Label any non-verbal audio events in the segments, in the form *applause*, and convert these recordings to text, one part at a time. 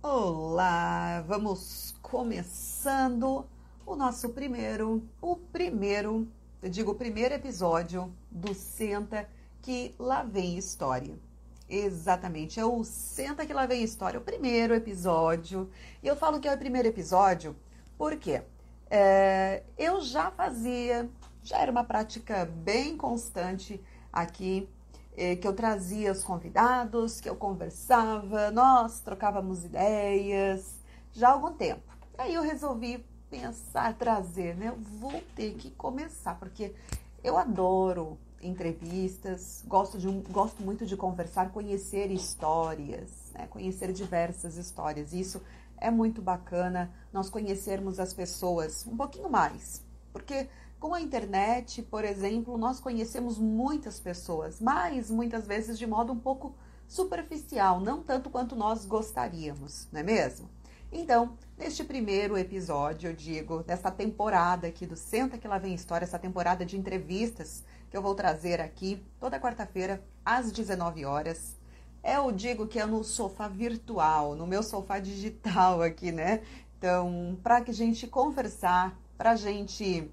Olá, vamos começando o nosso primeiro, o primeiro, eu digo o primeiro episódio do Senta que lá vem história. Exatamente, é o Senta que lá vem história, o primeiro episódio. E eu falo que é o primeiro episódio porque é, eu já fazia, já era uma prática bem constante aqui é, que eu trazia os convidados, que eu conversava, nós trocávamos ideias já há algum tempo. Aí eu resolvi pensar, trazer, né? Eu vou ter que começar, porque eu adoro entrevistas, gosto, de gosto muito de conversar, conhecer histórias, né? conhecer diversas histórias. Isso é muito bacana, nós conhecermos as pessoas um pouquinho mais, porque com a internet, por exemplo, nós conhecemos muitas pessoas, mas muitas vezes de modo um pouco superficial, não tanto quanto nós gostaríamos, não é mesmo? Então, neste primeiro episódio, eu digo, dessa temporada aqui do Senta que lá vem história, essa temporada de entrevistas que eu vou trazer aqui toda quarta-feira às 19 horas. Eu digo que é no sofá virtual, no meu sofá digital aqui, né? Então, para que a gente conversar, para a gente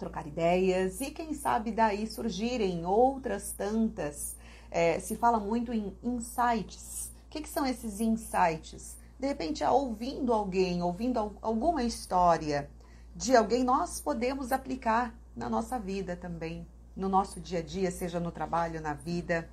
trocar ideias e quem sabe daí surgirem outras tantas. É, se fala muito em insights. O que, que são esses insights? De repente, ouvindo alguém, ouvindo alguma história de alguém, nós podemos aplicar na nossa vida também, no nosso dia a dia, seja no trabalho, na vida,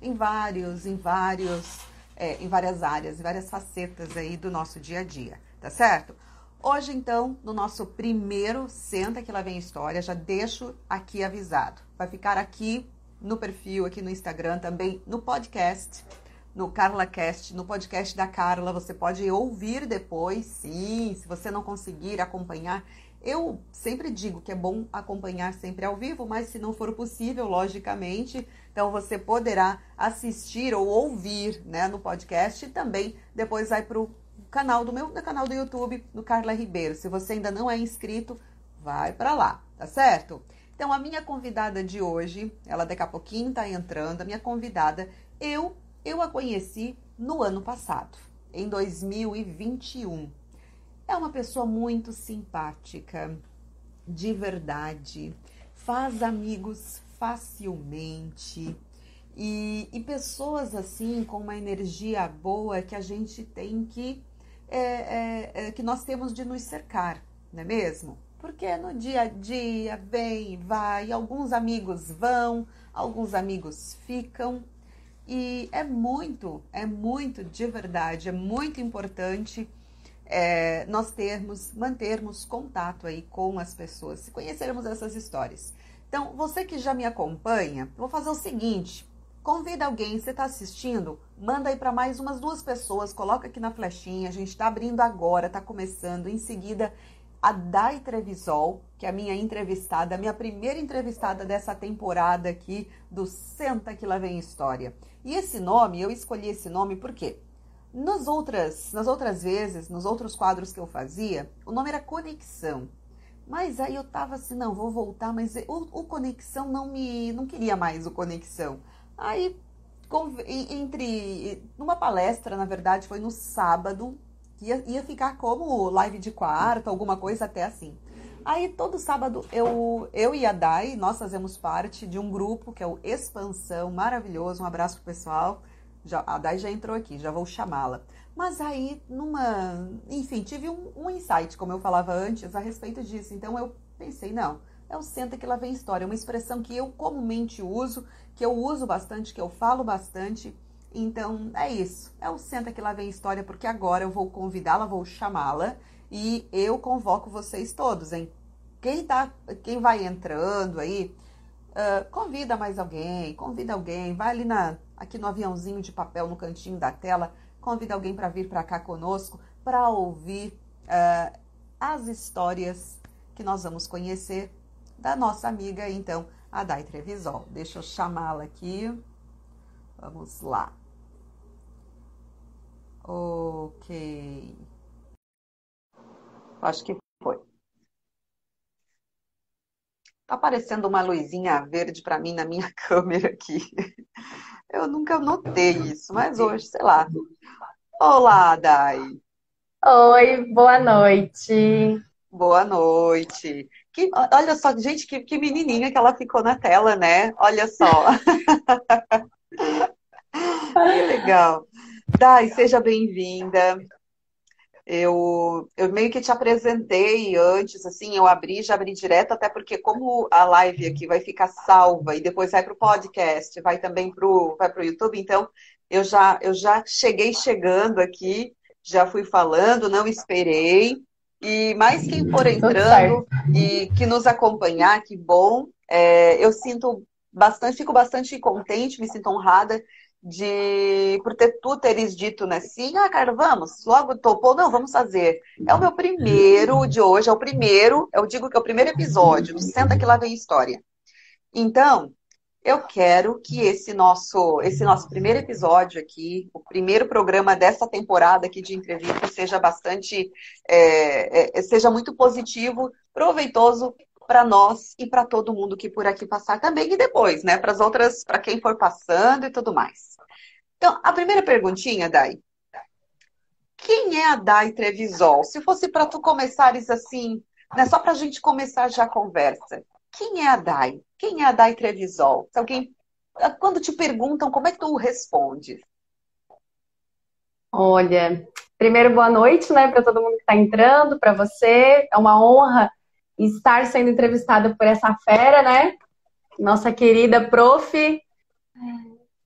em vários, em vários, é, em várias áreas, em várias facetas aí do nosso dia a dia, tá certo? Hoje, então, no nosso primeiro Senta que lá vem história, já deixo aqui avisado. Vai ficar aqui no perfil, aqui no Instagram, também no podcast, no CarlaCast, no podcast da Carla. Você pode ouvir depois, sim, se você não conseguir acompanhar. Eu sempre digo que é bom acompanhar sempre ao vivo, mas se não for possível, logicamente, então você poderá assistir ou ouvir né, no podcast e também depois vai para o canal do meu canal do YouTube, do Carla Ribeiro. Se você ainda não é inscrito, vai para lá, tá certo? Então a minha convidada de hoje, ela daqui a pouquinho tá entrando, a minha convidada, eu eu a conheci no ano passado, em 2021. É uma pessoa muito simpática, de verdade, faz amigos facilmente. E, e, pessoas assim, com uma energia boa que a gente tem que é, é, é, que nós temos de nos cercar, não é mesmo? Porque no dia a dia vem vai, alguns amigos vão, alguns amigos ficam. E é muito, é muito de verdade, é muito importante é, nós termos, mantermos contato aí com as pessoas, conhecermos essas histórias. Então, você que já me acompanha, vou fazer o seguinte: Convida alguém, você está assistindo? Manda aí para mais umas duas pessoas, coloca aqui na flechinha. A gente está abrindo agora, está começando. Em seguida, a Dai Trevisol, que é a minha entrevistada, a minha primeira entrevistada dessa temporada aqui do Senta que lá vem história. E esse nome, eu escolhi esse nome porque nas outras, nas outras vezes, nos outros quadros que eu fazia, o nome era Conexão. Mas aí eu tava assim, não, vou voltar, mas o, o Conexão não me, não queria mais o Conexão. Aí, entre. Numa palestra, na verdade, foi no sábado, ia, ia ficar como live de quarta, alguma coisa até assim. Aí todo sábado eu, eu e a Dai, nós fazemos parte de um grupo que é o Expansão, maravilhoso. Um abraço pro pessoal. Já, a Dai já entrou aqui, já vou chamá-la. Mas aí, numa. Enfim, tive um, um insight, como eu falava antes, a respeito disso. Então eu pensei, não, é o senta que lá vem história, é uma expressão que eu comumente uso, que eu uso bastante, que eu falo bastante. Então é isso, é o senta que lá vem história, porque agora eu vou convidá-la, vou chamá-la e eu convoco vocês todos, hein? Quem tá, quem vai entrando aí, uh, convida mais alguém, convida alguém, vai ali na, aqui no aviãozinho de papel no cantinho da tela, convida alguém para vir para cá conosco para ouvir uh, as histórias que nós vamos conhecer da nossa amiga, então, a Dai Trevisol. Deixa eu chamá-la aqui. Vamos lá. Ok. Acho que foi. Tá aparecendo uma luzinha verde para mim na minha *laughs* câmera aqui. Eu nunca notei isso, mas hoje, sei lá. Olá, Dai. Oi, boa noite. Boa noite. Que, olha só, gente, que, que menininha que ela ficou na tela, né? Olha só. *laughs* que legal. Dai, seja bem-vinda. Eu, eu meio que te apresentei antes, assim, eu abri, já abri direto, até porque como a live aqui vai ficar salva e depois vai para o podcast, vai também para o vai pro YouTube, então eu já, eu já cheguei chegando aqui, já fui falando, não esperei. E mais quem for entrando e que nos acompanhar, que bom. É, eu sinto bastante, fico bastante contente, me sinto honrada de por ter tu teres dito, né? Sim, ah, cara, vamos, logo topou, não, vamos fazer. É o meu primeiro de hoje, é o primeiro, eu digo que é o primeiro episódio do Senta que lá vem história. Então, eu quero que esse nosso, esse nosso primeiro episódio aqui, o primeiro programa dessa temporada aqui de entrevista, seja bastante, é, é, seja muito positivo, proveitoso para nós e para todo mundo que por aqui passar também e depois, né? Para as outras, para quem for passando e tudo mais. Então, a primeira perguntinha, Dai. Quem é a Dai Trevisol? Se fosse para tu começares assim, né, só para a gente começar já a conversa. Quem é a Dai? Quem é a Dai Trevisol? Se alguém, quando te perguntam, como é que tu responde? Olha, primeiro boa noite, né, para todo mundo que está entrando, para você. É uma honra estar sendo entrevistada por essa fera, né? Nossa querida prof.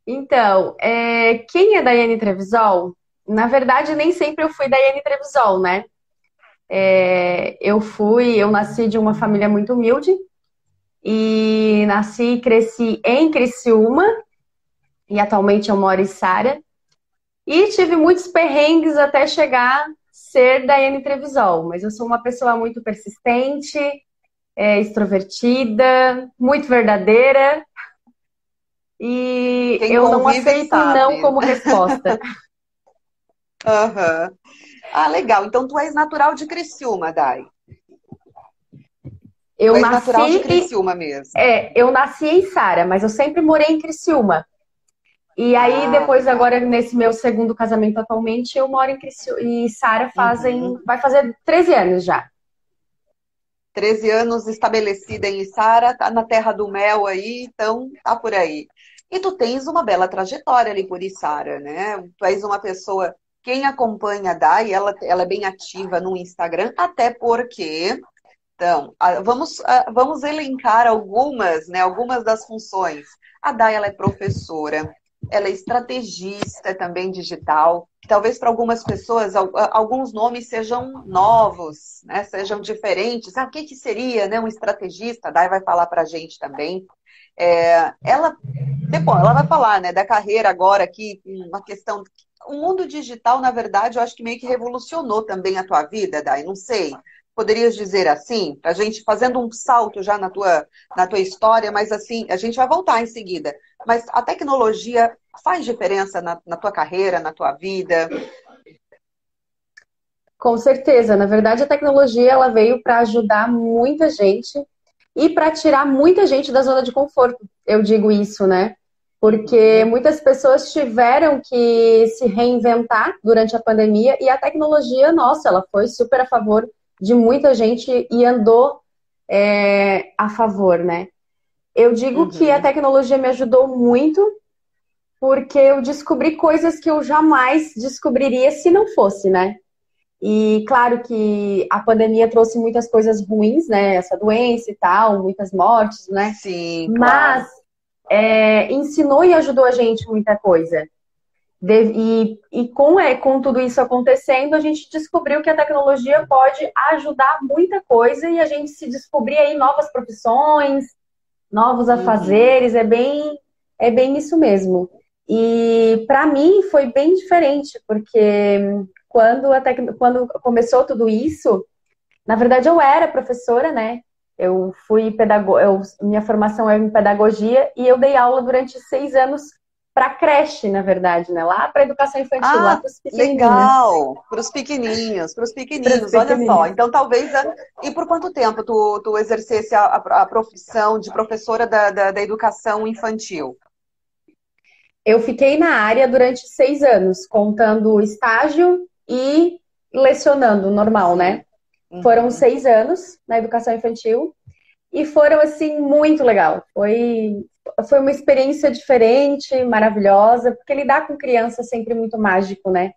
Então, é, quem é Daiane Trevisol? Na verdade, nem sempre eu fui Daiane Trevisol, né? É, eu fui, eu nasci de uma família muito humilde e nasci e cresci em Criciúma e atualmente eu moro em Sara e tive muitos perrengues até chegar ser Daiane Trevisol, mas eu sou uma pessoa muito persistente, é, extrovertida, muito verdadeira. E Quem eu não aceito sabe. não como resposta. *laughs* *laughs* uhum. Ah, legal. Então tu és natural de Criciúma, Dai. Eu tu nasci natural de Criciúma mesmo. É, eu nasci em Sara, mas eu sempre morei em Criciúma. E aí, ah, depois, tá. agora, nesse meu segundo casamento atualmente, eu moro em Criciúma. E Sara fazem. Uhum. Vai fazer 13 anos já. 13 anos estabelecida em Sara, tá na terra do mel aí, então tá por aí. E tu tens uma bela trajetória ali por Isara, né? Tu és uma pessoa. Quem acompanha a Dai, ela, ela é bem ativa no Instagram, até porque. Então, vamos, vamos elencar algumas, né? Algumas das funções. A Dai, ela é professora, ela é estrategista também digital. Talvez para algumas pessoas alguns nomes sejam novos, né? sejam diferentes. Ah, o que, que seria né? um estrategista? A Dai vai falar para a gente também. É, ela, depois, ela vai falar né, da carreira agora aqui, uma questão. O mundo digital, na verdade, eu acho que meio que revolucionou também a tua vida, Dai. Não sei. Poderias dizer assim, a gente fazendo um salto já na tua, na tua história, mas assim, a gente vai voltar em seguida. Mas a tecnologia faz diferença na, na tua carreira, na tua vida? Com certeza. Na verdade, a tecnologia ela veio para ajudar muita gente e para tirar muita gente da zona de conforto. Eu digo isso, né? Porque muitas pessoas tiveram que se reinventar durante a pandemia e a tecnologia, nossa, ela foi super a favor de muita gente e andou é, a favor, né? Eu digo uhum. que a tecnologia me ajudou muito porque eu descobri coisas que eu jamais descobriria se não fosse, né? E claro que a pandemia trouxe muitas coisas ruins, né? Essa doença e tal, muitas mortes, né? Sim. Mas claro. é, ensinou e ajudou a gente muita coisa. De, e, e com, é, com tudo isso acontecendo, a gente descobriu que a tecnologia pode ajudar muita coisa e a gente se descobrir aí novas profissões, novos uhum. afazeres, uhum. é bem, é bem isso mesmo. E para mim foi bem diferente, porque quando, até, quando começou tudo isso, na verdade eu era professora, né? Eu fui pedagoga, minha formação é em pedagogia e eu dei aula durante seis anos para creche, na verdade, né? Lá para educação infantil, ah, lá para os pequenininhos. Legal, para os pequenininhos, para os pequenininhos, olha só. Então, talvez. E por quanto tempo tu, tu exercesse a, a profissão de professora da, da, da educação infantil? eu fiquei na área durante seis anos, contando estágio e lecionando normal, né? Uhum. Foram seis anos na educação infantil e foram assim muito legal. Foi foi uma experiência diferente, maravilhosa, porque lidar com criança é sempre muito mágico, né?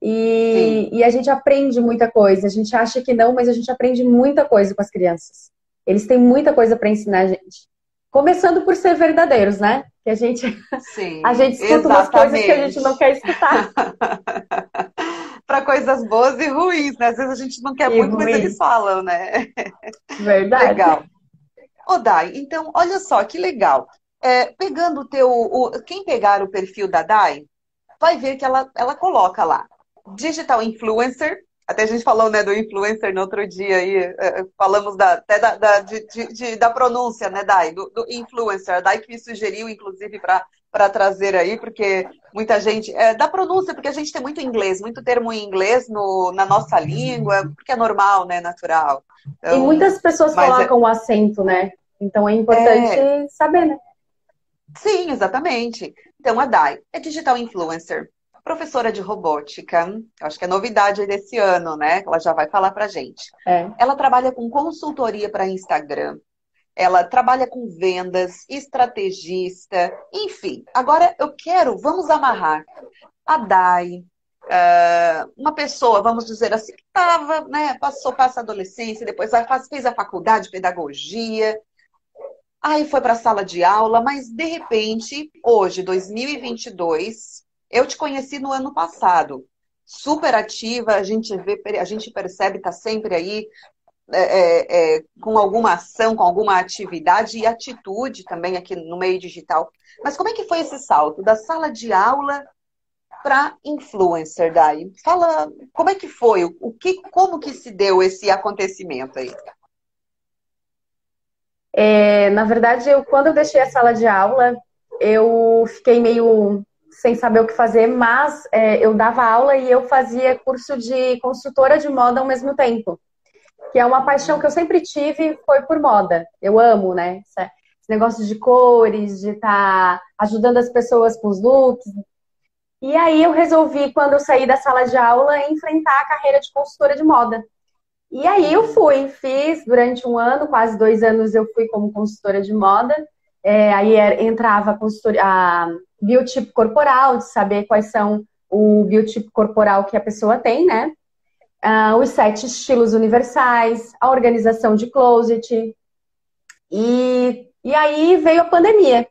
E, e, a gente aprende muita coisa. A gente acha que não, mas a gente aprende muita coisa com as crianças. Eles têm muita coisa para ensinar a gente. Começando por ser verdadeiros, né? Que a gente, Sim, *laughs* a gente escuta exatamente. umas coisas que a gente não quer escutar. *laughs* para coisas boas e ruins, né? Às vezes a gente não quer e muito, ruim. mas eles falam, né? Verdade. Legal. Ô, Dai, então, olha só que legal. É, pegando o teu. O, quem pegar o perfil da Dai, vai ver que ela, ela coloca lá. Digital Influencer, até a gente falou né, do influencer no outro dia aí, é, é, falamos da, até da, da, de, de, da pronúncia, né, Dai? Do, do influencer. A Dai que me sugeriu, inclusive, para trazer aí, porque muita gente. É, da pronúncia, porque a gente tem muito inglês, muito termo em inglês no, na nossa língua, porque é normal, né? Natural. Então, e muitas pessoas é colocam o é... acento, né? Então é importante é... saber, né? Sim, exatamente. Então, a Dai é digital influencer professora de robótica, acho que é novidade desse ano, né? Ela já vai falar pra gente. É. Ela trabalha com consultoria para Instagram. Ela trabalha com vendas, estrategista, enfim. Agora eu quero, vamos amarrar. A Dai, uh, uma pessoa, vamos dizer assim, que estava, né, passou, passa a adolescência, depois fez a faculdade de pedagogia, aí foi para a sala de aula, mas de repente, hoje, 2022, eu te conheci no ano passado, super ativa, a gente vê, a gente percebe, está sempre aí é, é, é, com alguma ação, com alguma atividade e atitude também aqui no meio digital. Mas como é que foi esse salto da sala de aula para influencer, Dai? Fala como é que foi, o que, como que se deu esse acontecimento aí? É, na verdade, eu, quando eu deixei a sala de aula, eu fiquei meio sem saber o que fazer, mas é, eu dava aula e eu fazia curso de consultora de moda ao mesmo tempo. Que é uma paixão que eu sempre tive, foi por moda. Eu amo, né? Esse negócio de cores, de estar tá ajudando as pessoas com os looks. E aí eu resolvi, quando eu saí da sala de aula, enfrentar a carreira de consultora de moda. E aí eu fui, fiz durante um ano, quase dois anos eu fui como consultora de moda. É, aí entrava a, a biotipo corporal, de saber quais são o biotipo corporal que a pessoa tem, né? Uh, os sete estilos universais, a organização de closet. E, e aí veio a pandemia.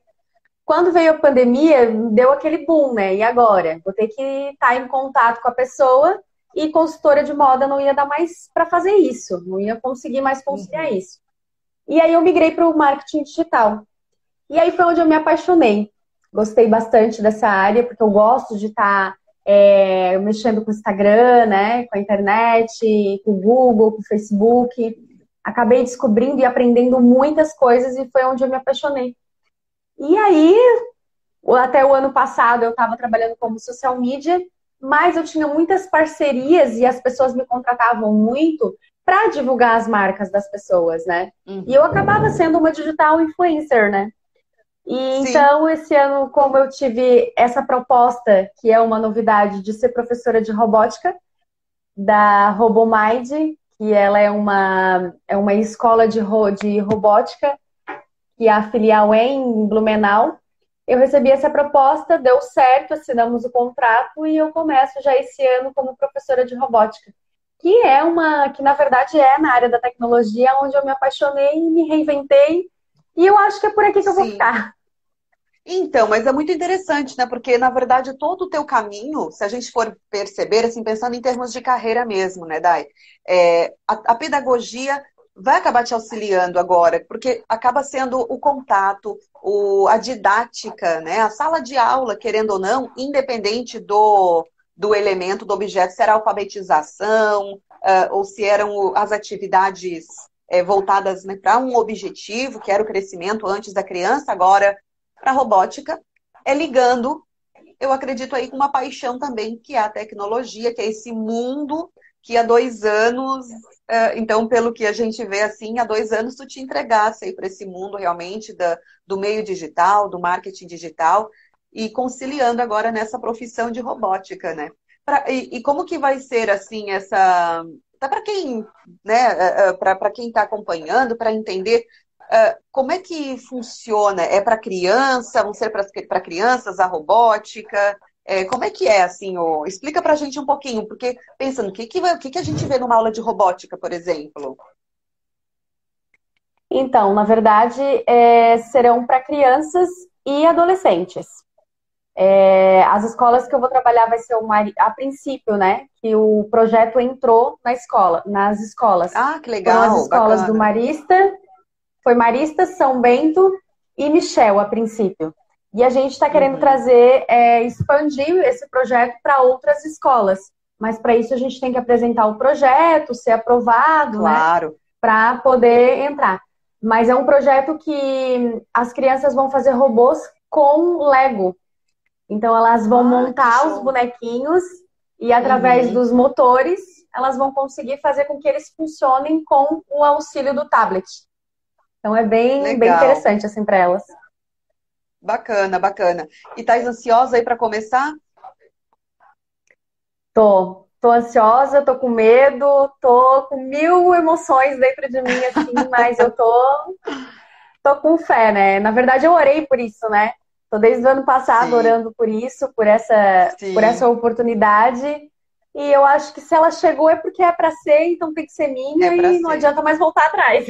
Quando veio a pandemia, deu aquele boom, né? E agora? Vou ter que estar em contato com a pessoa e consultora de moda não ia dar mais para fazer isso, não ia conseguir mais conciliar uhum. isso. E aí eu migrei para o marketing digital. E aí foi onde eu me apaixonei. Gostei bastante dessa área, porque eu gosto de estar tá, é, mexendo com o Instagram, né? Com a internet, com o Google, com o Facebook. Acabei descobrindo e aprendendo muitas coisas e foi onde eu me apaixonei. E aí, até o ano passado eu estava trabalhando como social media, mas eu tinha muitas parcerias e as pessoas me contratavam muito para divulgar as marcas das pessoas, né? Uhum. E eu acabava sendo uma digital influencer, né? E Sim. então, esse ano, como eu tive essa proposta, que é uma novidade, de ser professora de robótica da RoboMind, que ela é uma, é uma escola de, ro, de robótica, que é a filial em Blumenau. Eu recebi essa proposta, deu certo, assinamos o contrato e eu começo já esse ano como professora de robótica, que é uma, que na verdade é na área da tecnologia onde eu me apaixonei e me reinventei. E eu acho que é por aqui que eu vou ficar. Então, mas é muito interessante, né? Porque, na verdade, todo o teu caminho, se a gente for perceber, assim, pensando em termos de carreira mesmo, né, Dai? É, a, a, pedagogia vai acabar te auxiliando agora, porque acaba sendo o contato, o, a didática, né? A sala de aula, querendo ou não, independente do, do elemento, do objeto, se era alfabetização, uh, ou se eram as atividades é, voltadas né, para um objetivo, que era o crescimento antes da criança, agora para a robótica, é ligando, eu acredito aí, com uma paixão também, que é a tecnologia, que é esse mundo que há dois anos, é, então, pelo que a gente vê assim, há dois anos tu te entregasse aí para esse mundo realmente da, do meio digital, do marketing digital. e conciliando agora nessa profissão de robótica, né? Pra, e, e, como que vai ser assim essa tá para quem né para quem está acompanhando para entender uh, como é que funciona é para criança vão ser para crianças a robótica é, como é que é assim o explica para a gente um pouquinho porque pensando o que que, o que que a gente vê numa aula de robótica por exemplo então na verdade é, serão para crianças e adolescentes é, as escolas que eu vou trabalhar vai ser uma, a princípio, né? Que o projeto entrou na escola, nas escolas. Ah, que legal. Foram as escolas bacana. do Marista, foi Marista, São Bento e Michel a princípio. E a gente está querendo uhum. trazer, é, expandir esse projeto para outras escolas. Mas para isso a gente tem que apresentar o projeto, ser aprovado, né? claro. né? Para poder entrar. Mas é um projeto que as crianças vão fazer robôs com Lego. Então elas vão ah, montar os bonequinhos e através uhum. dos motores elas vão conseguir fazer com que eles funcionem com o auxílio do tablet. Então é bem, bem interessante assim para elas. Bacana, bacana. E tá ansiosa aí para começar? Tô. Tô ansiosa, tô com medo, tô com mil emoções dentro de mim, assim, *laughs* mas eu tô, tô com fé, né? Na verdade, eu orei por isso, né? Tô desde o ano passado Sim. orando por isso, por essa, por essa oportunidade. E eu acho que se ela chegou é porque é para ser, então tem que ser minha é e ser. não adianta mais voltar atrás.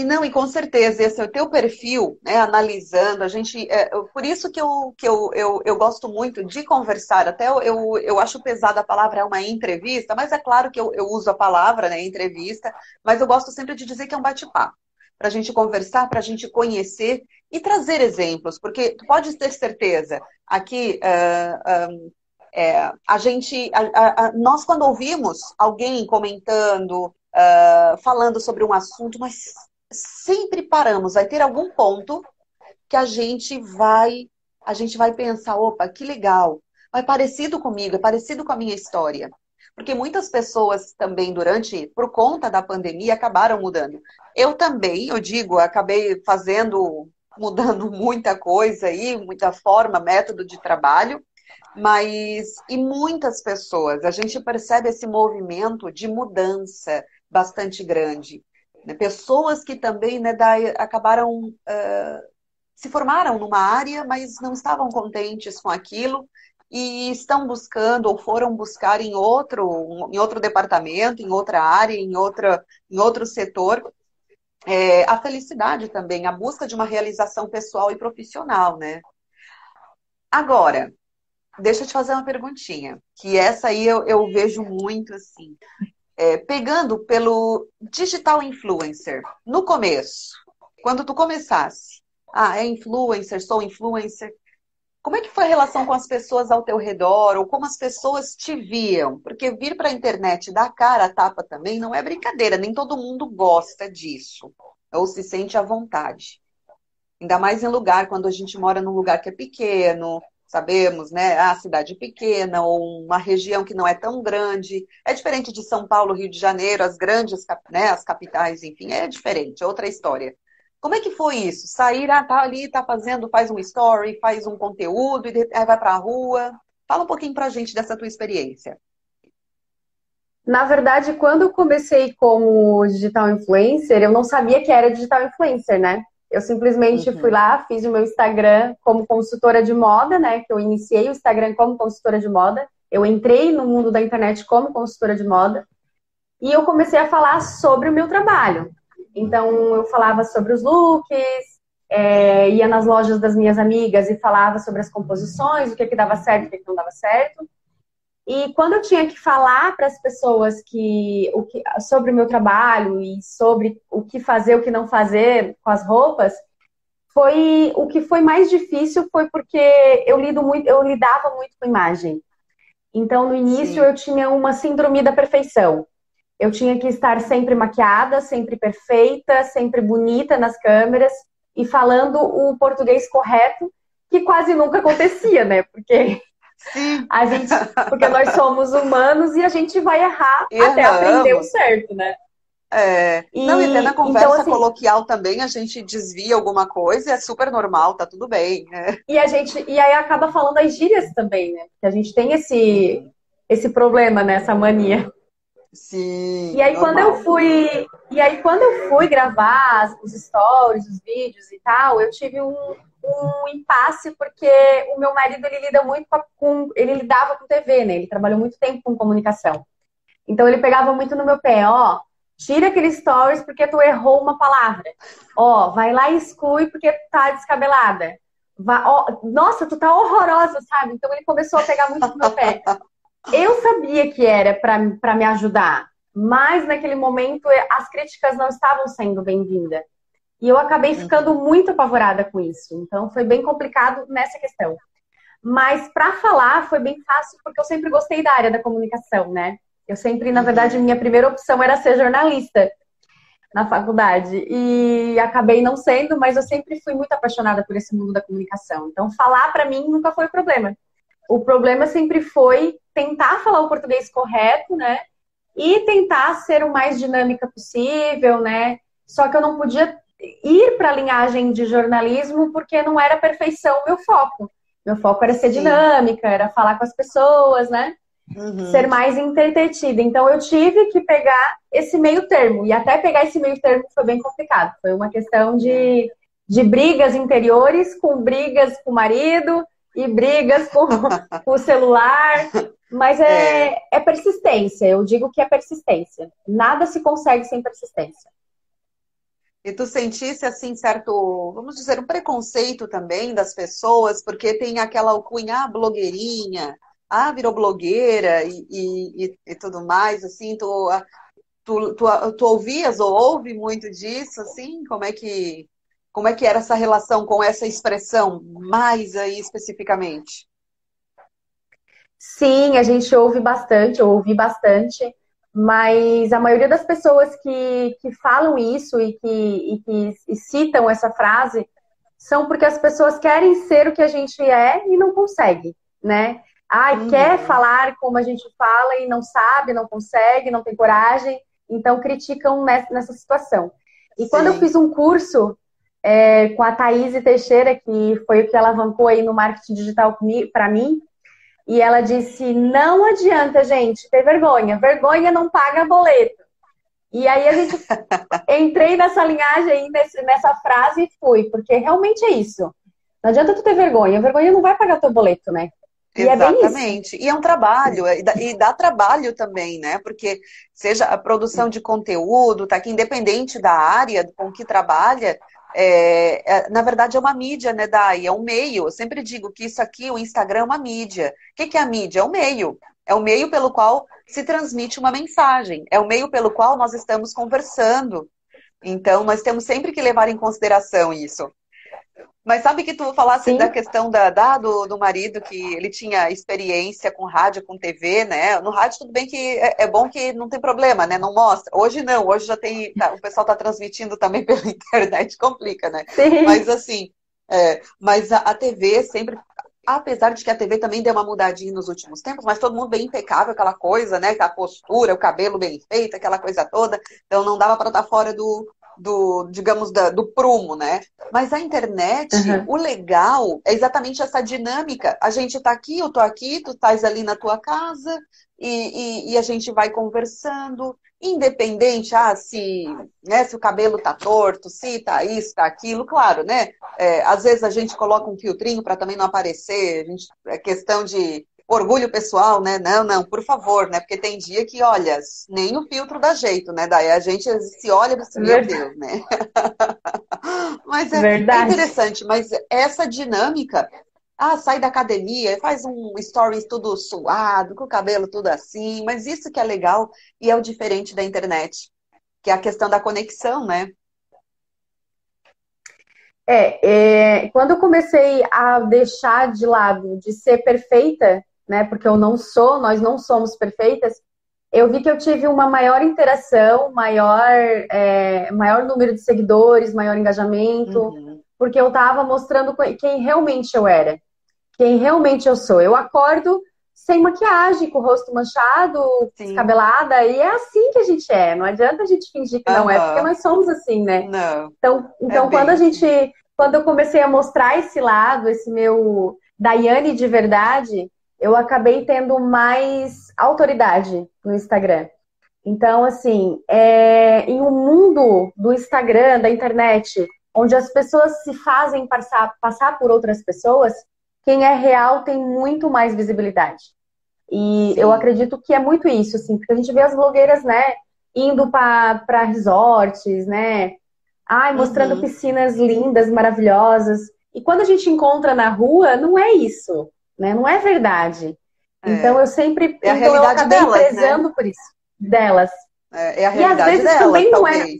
E não, e com certeza, esse é o teu perfil, né, analisando, a gente, é, por isso que, eu, que eu, eu, eu gosto muito de conversar, até eu, eu, eu acho pesada a palavra é uma entrevista, mas é claro que eu, eu uso a palavra, né, entrevista, mas eu gosto sempre de dizer que é um bate-papo para a gente conversar, para a gente conhecer e trazer exemplos, porque tu pode ter certeza, aqui uh, um, é, a gente, a, a, nós quando ouvimos alguém comentando, uh, falando sobre um assunto, nós sempre paramos, vai ter algum ponto que a gente vai, a gente vai pensar, opa, que legal, é parecido comigo, é parecido com a minha história. Porque muitas pessoas também, durante, por conta da pandemia, acabaram mudando. Eu também, eu digo, acabei fazendo, mudando *laughs* muita coisa aí, muita forma, método de trabalho, mas e muitas pessoas, a gente percebe esse movimento de mudança bastante grande. Né? Pessoas que também né, acabaram, uh, se formaram numa área, mas não estavam contentes com aquilo e estão buscando ou foram buscar em outro, em outro departamento, em outra área, em, outra, em outro setor, é, a felicidade também, a busca de uma realização pessoal e profissional, né? Agora, deixa eu te fazer uma perguntinha, que essa aí eu, eu vejo muito assim. É, pegando pelo digital influencer, no começo, quando tu começasse, ah, é influencer, sou influencer, como é que foi a relação com as pessoas ao teu redor, ou como as pessoas te viam? Porque vir para a internet dar cara a tapa também não é brincadeira, nem todo mundo gosta disso, ou se sente à vontade. Ainda mais em lugar, quando a gente mora num lugar que é pequeno, sabemos, né? A cidade pequena, ou uma região que não é tão grande. É diferente de São Paulo, Rio de Janeiro, as grandes, né, as capitais, enfim, é diferente, é outra história. Como é que foi isso? Sair, ah, tá ali, tá fazendo, faz um story, faz um conteúdo e aí vai para a rua. Fala um pouquinho pra gente dessa tua experiência. Na verdade, quando eu comecei como digital influencer, eu não sabia que era digital influencer, né? Eu simplesmente uhum. fui lá, fiz o meu Instagram como consultora de moda, né? Que eu iniciei o Instagram como consultora de moda. Eu entrei no mundo da internet como consultora de moda. E eu comecei a falar sobre o meu trabalho. Então, eu falava sobre os looks, é, ia nas lojas das minhas amigas e falava sobre as composições, o que, que dava certo, o que, que não dava certo. E quando eu tinha que falar para as pessoas que, o que, sobre o meu trabalho e sobre o que fazer, o que não fazer com as roupas, foi o que foi mais difícil foi porque eu lido muito, eu lidava muito com imagem. Então, no início, Sim. eu tinha uma síndrome da perfeição. Eu tinha que estar sempre maquiada, sempre perfeita, sempre bonita nas câmeras e falando o português correto, que quase nunca acontecia, né? Porque Sim. a gente, porque nós somos humanos e a gente vai errar até aprender o certo, né? É, e, não, e até na conversa então, assim, coloquial também a gente desvia alguma coisa, é super normal, tá tudo bem. Né? E a gente, e aí acaba falando as gírias também, né? Que a gente tem esse, esse problema, né? Essa mania. Sim. E aí normal. quando eu fui, e aí quando eu fui gravar os stories, os vídeos e tal, eu tive um, um impasse porque o meu marido ele lida muito com, ele lidava com TV, né? Ele trabalhou muito tempo com comunicação. Então ele pegava muito no meu pé, ó, tira aqueles stories porque tu errou uma palavra. Ó, vai lá e exclui porque tá descabelada. Ó, nossa, tu tá horrorosa, sabe? Então ele começou a pegar muito no meu pé. Eu sabia que era para me ajudar, mas naquele momento as críticas não estavam sendo bem-vindas. E eu acabei ficando uhum. muito apavorada com isso. Então foi bem complicado nessa questão. Mas para falar foi bem fácil porque eu sempre gostei da área da comunicação, né? Eu sempre, na verdade, minha primeira opção era ser jornalista na faculdade. E acabei não sendo, mas eu sempre fui muito apaixonada por esse mundo da comunicação. Então falar para mim nunca foi problema. O problema sempre foi tentar falar o português correto, né? E tentar ser o mais dinâmica possível, né? Só que eu não podia ir para a linhagem de jornalismo porque não era perfeição meu foco. Meu foco era ser dinâmica, era falar com as pessoas, né? Uhum. Ser mais entretida. Então eu tive que pegar esse meio termo. E até pegar esse meio termo foi bem complicado. Foi uma questão de, de brigas interiores com brigas com o marido e brigas com, *laughs* com o celular. Mas é, é. é persistência. Eu digo que é persistência. Nada se consegue sem persistência. E tu sentisse, assim, certo, vamos dizer, um preconceito também das pessoas, porque tem aquela alcunha, ah, blogueirinha, ah, virou blogueira e, e, e tudo mais, assim, tu, tu, tu, tu ouvias ou ouve muito disso, assim? Como é que, como é que era essa relação com essa expressão, mais aí especificamente? Sim, a gente ouve bastante, ouvi bastante. Mas a maioria das pessoas que, que falam isso e que, e que e citam essa frase são porque as pessoas querem ser o que a gente é e não consegue, né? Ai, uhum. quer falar como a gente fala e não sabe, não consegue, não tem coragem, então criticam nessa situação. E Sim. quando eu fiz um curso é, com a Thaís Teixeira, que foi o que alavancou aí no marketing digital para mim, e ela disse: não adianta, gente, ter vergonha. Vergonha não paga boleto. E aí a gente *laughs* entrei nessa linhagem aí, nessa frase e fui, porque realmente é isso. Não adianta tu ter vergonha. Vergonha não vai pagar teu boleto, né? E é Exatamente. É e é um trabalho, e dá, e dá, trabalho também, né? Porque seja a produção de conteúdo, tá aqui, independente da área com que trabalha, é, é, na verdade, é uma mídia, né, Dai? É um meio. Eu sempre digo que isso aqui, o Instagram, é uma mídia. O que, que é a mídia? É o um meio. É o meio pelo qual se transmite uma mensagem. É o meio pelo qual nós estamos conversando. Então, nós temos sempre que levar em consideração isso. Mas sabe que tu falasse Sim. da questão da, da do, do, marido, que ele tinha experiência com rádio, com TV, né? No rádio, tudo bem que é, é bom que não tem problema, né? Não mostra. Hoje não, hoje já tem. Tá, o pessoal tá transmitindo também *laughs* pela internet, complica, né? Sim. Mas assim, é, mas a, a TV sempre apesar de que a TV também deu uma mudadinha nos últimos tempos, mas todo mundo bem impecável, aquela coisa, né? A postura, o cabelo bem feito, aquela coisa toda. Então não dava para estar fora do, do, digamos, da, do prumo, né? Mas a internet, uhum. o legal é exatamente essa dinâmica. A gente tá aqui, eu tô aqui, tu estás ali na tua casa e, e, e, a gente vai conversando, independente, ah, se, né, se o cabelo tá torto, se tá isso, tá aquilo, claro, né? É, às vezes a gente coloca um filtrinho para também não aparecer, a gente, é questão de orgulho pessoal, né? Não, não, por favor, né? Porque tem dia que, olha, nem o filtro dá jeito, né? Daí a gente se olha e diz, meu Deus, né? *laughs* mas é, é, interessante, mas essa dinâmica, ah, sai da academia, faz um stories tudo suado, com o cabelo tudo assim, mas isso que é legal e é o diferente da internet, que é a questão da conexão, né? É, é, quando eu comecei a deixar de lado de ser perfeita, né? Porque eu não sou, nós não somos perfeitas. Eu vi que eu tive uma maior interação, maior, é, maior número de seguidores, maior engajamento, uhum. porque eu estava mostrando quem realmente eu era, quem realmente eu sou. Eu acordo sem maquiagem, com o rosto manchado, Sim. descabelada, e é assim que a gente é. Não adianta a gente fingir que uhum. não é, porque nós somos assim, né? Não. Então, então é quando a gente, quando eu comecei a mostrar esse lado, esse meu Daiane de verdade, eu acabei tendo mais autoridade no Instagram. Então, assim, é, em um mundo do Instagram, da internet, onde as pessoas se fazem passar, passar por outras pessoas, quem é real tem muito mais visibilidade. E Sim. eu acredito que é muito isso, assim, porque a gente vê as blogueiras, né, indo para resorts, né, ai, mostrando uhum. piscinas lindas, maravilhosas. E quando a gente encontra na rua, não é isso, né, não é verdade. É. Então eu sempre é a então, eu acabei delas, né? prezando né? por isso delas. É, é a realidade e às vezes delas, também talvez. não é.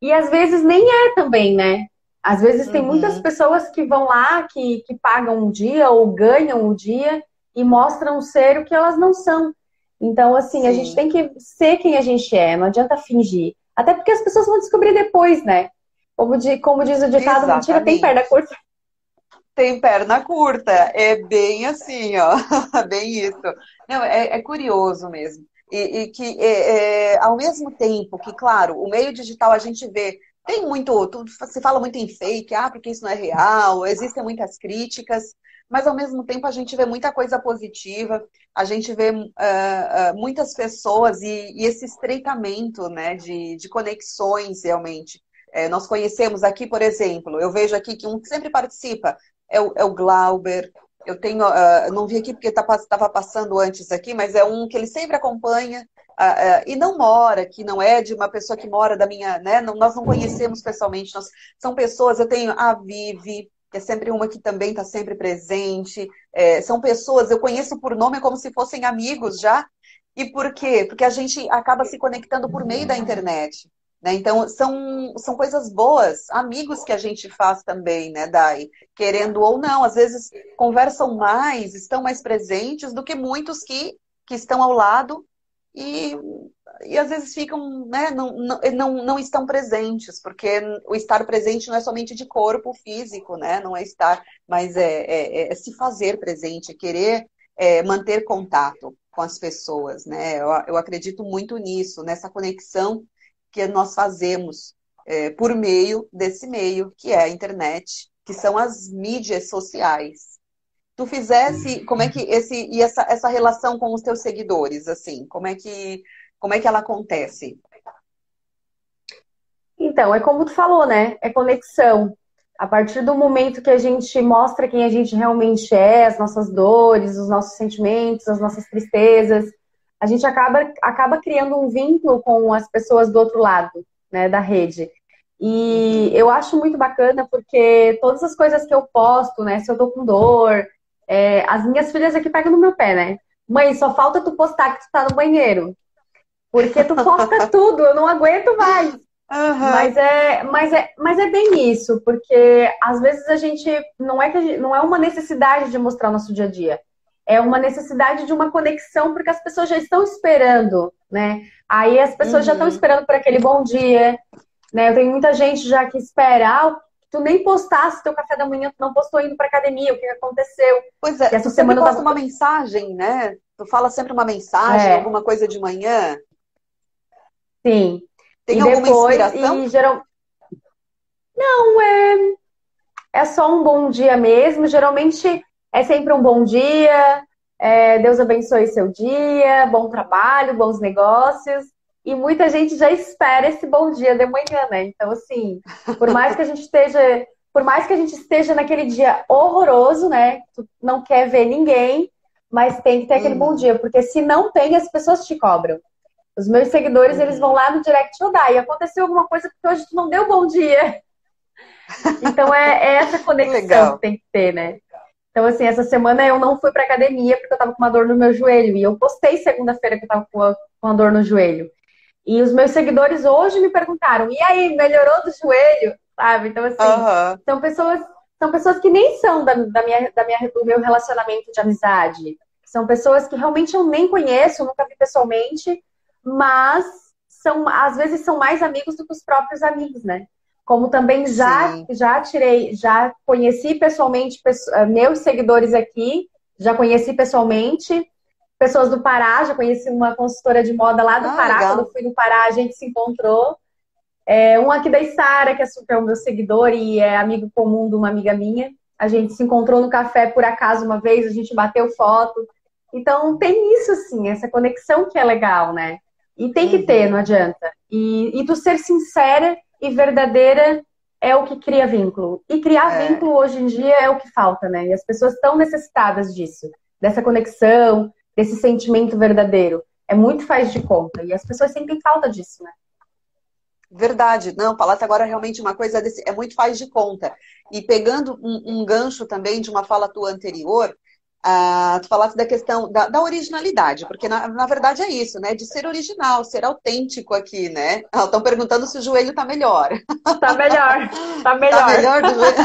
E às vezes nem é também, né? Às vezes tem uhum. muitas pessoas que vão lá, que, que pagam um dia ou ganham um dia e mostram ser o que elas não são. Então, assim, Sim. a gente tem que ser quem a gente é, não adianta fingir. Até porque as pessoas vão descobrir depois, né? Como, de, como diz o ditado, Exatamente. mentira tem perna curta. Tem perna curta, é bem assim, ó, *laughs* bem isso. Não, é, é curioso mesmo. E, e que, é, é, ao mesmo tempo que, claro, o meio digital a gente vê, tem muito, tudo, se fala muito em fake, ah, porque isso não é real, existem muitas críticas, mas ao mesmo tempo a gente vê muita coisa positiva, a gente vê uh, uh, muitas pessoas e, e, esse estreitamento né, de, de conexões realmente. É, nós conhecemos aqui, por exemplo, eu vejo aqui que um que sempre participa é o, é o Glauber, eu tenho, uh, não vi aqui porque estava tá, passando antes aqui, mas é um que ele sempre acompanha uh, uh, e não mora, que não é de uma pessoa que mora da minha, né? Não, nós não conhecemos pessoalmente. Nós, são pessoas, eu tenho a Vivi, que é sempre uma que também está sempre presente. É, são pessoas, eu conheço por nome como se fossem amigos já. E por quê? Porque a gente acaba se conectando por meio da internet. Né? Então, são, são coisas boas, amigos que a gente faz também, né, Dai? Querendo ou não, às vezes conversam mais, estão mais presentes do que muitos que, que estão ao lado e, e às vezes ficam, né, não, não, não, estão presentes, porque o estar presente não é somente de corpo físico, né? Não é estar, mas é, é, é se fazer presente, é querer é, manter contato com as pessoas, né? Eu, eu acredito muito nisso, nessa conexão que nós fazemos é, por meio desse meio, que é a internet, que são as mídias sociais. Tu fizesse, como é que esse e essa, essa relação com os teus seguidores, assim, como é que como é que ela acontece? Então, é como tu falou, né? É conexão. A partir do momento que a gente mostra quem a gente realmente é, as nossas dores, os nossos sentimentos, as nossas tristezas, a gente acaba, acaba criando um vínculo com as pessoas do outro lado, né, da rede. E eu acho muito bacana porque todas as coisas que eu posto, né, se eu tô com dor, é, as minhas filhas aqui pegam no meu pé, né? Mãe, só falta tu postar que tu tá no banheiro. Porque tu posta *laughs* tudo, eu não aguento mais. Uhum. Mas, é, mas, é, mas é bem isso, porque às vezes a gente não é que gente, não é uma necessidade de mostrar o nosso dia a dia é uma necessidade de uma conexão, porque as pessoas já estão esperando, né? Aí as pessoas uhum. já estão uhum. esperando por aquele bom dia, né? Eu tenho muita gente já que espera, ah, tu nem postasse teu café da manhã, tu não postou indo pra academia, o que aconteceu? Pois é, essa tu semana posta uma mensagem, né? Tu fala sempre uma mensagem, é. alguma coisa de manhã. Sim. Tem e alguma depois, inspiração? E geral... Não, é... É só um bom dia mesmo. Geralmente é sempre um bom dia, é, Deus abençoe seu dia, bom trabalho, bons negócios. E muita gente já espera esse bom dia de manhã, né? Então, assim, por mais que a gente esteja, por mais que a gente esteja naquele dia horroroso, né? Tu não quer ver ninguém, mas tem que ter aquele bom dia, porque se não tem, as pessoas te cobram. Os meus seguidores, eles vão lá no direct e aconteceu alguma coisa porque hoje tu não deu bom dia. *laughs* Então é, é essa conexão que tem que ter, né? Então, assim, essa semana eu não fui pra academia porque eu tava com uma dor no meu joelho. E eu postei segunda-feira que eu tava com uma, com uma dor no joelho. E os meus seguidores hoje me perguntaram: e aí, melhorou do joelho? Sabe? Então, assim, uhum. são pessoas. São pessoas que nem são da, da, minha, da minha, do meu relacionamento de amizade. São pessoas que realmente eu nem conheço, nunca vi pessoalmente, mas são, às vezes são mais amigos do que os próprios amigos, né? Como também já, já tirei, já conheci pessoalmente eh, meus seguidores aqui, já conheci pessoalmente, pessoas do Pará, já conheci uma consultora de moda lá do Ah, Pará. legal. Quando fui no Pará, a gente se encontrou. É, um aqui da Sara, que é super o meu seguidor e é amigo comum de uma amiga minha. A gente se encontrou no café por acaso uma vez, a gente bateu foto. Então tem isso, assim, essa conexão que é legal, né? E tem que Uhum. ter, não adianta. E, e tu ser sincera e verdadeira é o que cria vínculo. E criar É. vínculo hoje em dia é o que falta, né? E as pessoas estão necessitadas disso, dessa conexão, desse sentimento verdadeiro. É muito faz de conta. E as pessoas sentem falta disso, né? Verdade, não, falasse agora realmente uma coisa desse, é muito faz de conta. E pegando um, um gancho também de uma fala tua anterior, ah, tu falasse da questão da, da originalidade, porque na, na verdade é isso, né? De ser original, ser autêntico aqui, né? Estão perguntando se o joelho tá melhor. Tá melhor, *laughs* tá melhor. Tá melhor do joelho?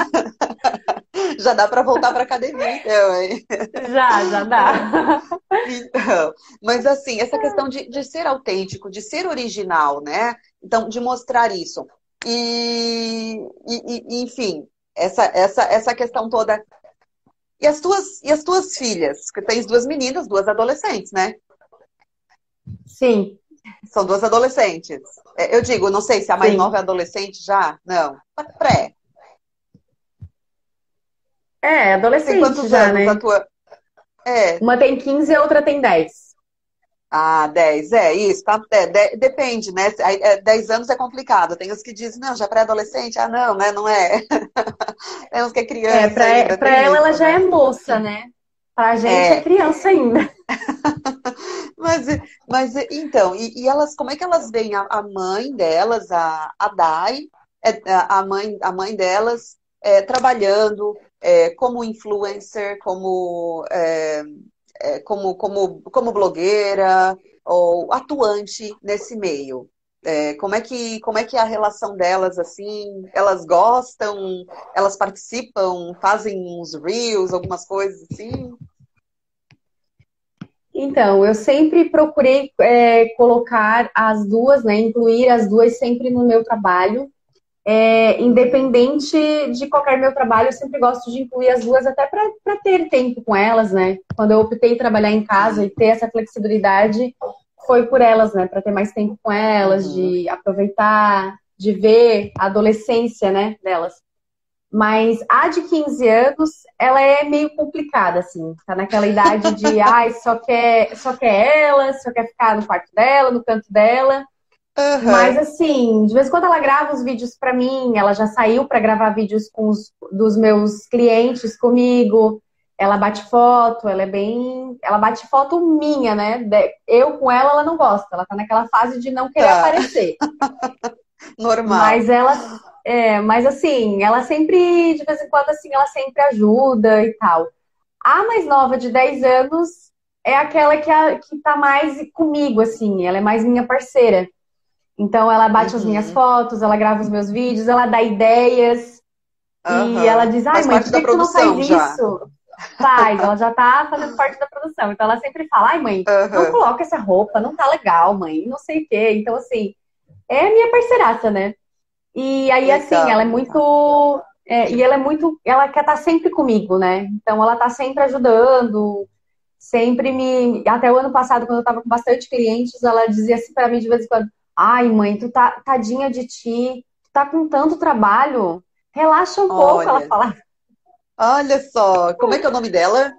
*laughs* Já dá para voltar para academia, então, hein? Já, já dá. *laughs* Então, mas assim, essa questão de, de ser autêntico, de ser original, né? Então, de mostrar isso. E, e- e, enfim, essa, essa, essa questão toda. E as tuas, e as tuas filhas? Que tens duas meninas, duas adolescentes, né? Sim. São duas adolescentes. É, Eu digo, não sei se a mais Sim. nova é adolescente já. Não. Pré. É, Tem adolescente quantos já, anos né? a tua. É. Uma tem 15 e a outra tem 10. Ah, 10, é isso, tá? É, de- depende, né? Aí, é, 10 anos é complicado. Tem os que dizem, não, já é pré-adolescente. Ah, não, né? Não é. *laughs* Tem uns que é criança. É, pra, ainda, pra ela, ela isso, já né? é moça, né? Pra gente É. é, criança ainda. *laughs* Mas, mas então, e, e elas, como é que elas veem a, a mãe delas, a, a Dai, é, a mãe, a mãe delas, é, trabalhando é, como influencer, como, é, é, como, como, como blogueira ou atuante nesse meio? É, como é que, como é que é a relação delas assim? Elas gostam? Elas participam? Fazem uns reels, algumas coisas assim? Então, eu sempre procurei é, colocar as duas, né? Incluir as duas sempre no meu trabalho. É, independente de qualquer meu trabalho, eu sempre gosto de incluir as duas até para ter tempo com elas, né? Quando eu optei trabalhar em casa e ter essa flexibilidade, foi por elas, né? Para ter mais tempo com elas, Uhum. de aproveitar, de ver a adolescência, né, delas. Mas a de 15 anos, ela é meio complicada, assim. Tá naquela idade de, *laughs* ai, só quer, só quer ela, só quer ficar no quarto dela, no canto dela. Aham. Mas assim, de vez em quando ela grava os vídeos pra mim, ela já saiu pra gravar vídeos com os dos meus clientes comigo. Ela bate foto, ela é bem, ela bate foto minha, né? Eu com ela, ela não gosta. Ela tá naquela fase de não querer Tá. aparecer. *laughs* Normal. Mas ela, é, mas assim, ela sempre, de vez em quando, assim, ela sempre ajuda e tal. A mais nova de 10 anos é aquela que, a, que tá mais comigo, assim, ela é mais minha parceira. Então ela bate as Uhum. minhas fotos, ela grava os meus vídeos, ela dá ideias Aham. e ela diz, ai mãe, por que, que tu não faz já. isso? Faz, ela já tá fazendo parte da produção. Então ela sempre fala, ai mãe, não Aham. coloca essa roupa, não tá legal, mãe, não sei o quê. Então, assim, é a minha parceiraça, né? E aí, assim, ela é muito. é, e ela é muito. Ela quer estar sempre comigo, né? Então, ela tá sempre ajudando, sempre me. Até o ano passado, quando eu tava com bastante clientes, ela dizia assim pra mim de vez em quando: Ai, mãe, tu tá tadinha de ti, tu tá com tanto trabalho, relaxa um pouco. Olha. Ela fala, Olha só, como é que é o nome dela?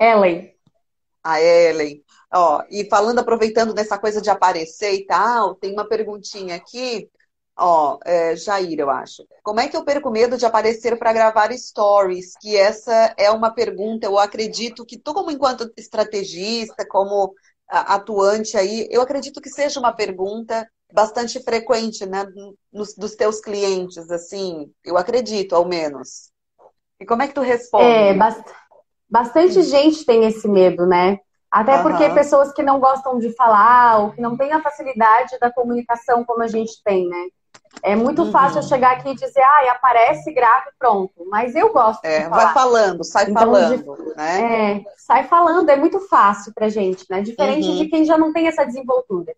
Ellen. A Ellen. Ó, e falando, aproveitando dessa coisa de aparecer e tal, tem uma perguntinha aqui. Ó, é, Jair, eu acho. Como é que eu perco medo de aparecer para gravar stories? Que essa é uma pergunta, eu acredito que tu, como enquanto estrategista, como atuante aí, eu acredito que seja uma pergunta bastante frequente, né, nos, dos teus clientes, assim, eu acredito, ao menos. E como é que tu responde? É, bast- bastante gente tem esse medo, né? Até porque pessoas que não gostam de falar ou que não têm a facilidade da comunicação como a gente tem, né? É muito Uhum. fácil eu chegar aqui e dizer, ai, aparece, grava e pronto. Mas eu gosto É, de vai falando, sai Então, falando, né? É, sai falando, é muito fácil pra gente, né? Diferente Uhum. de quem já não tem essa desenvoltura.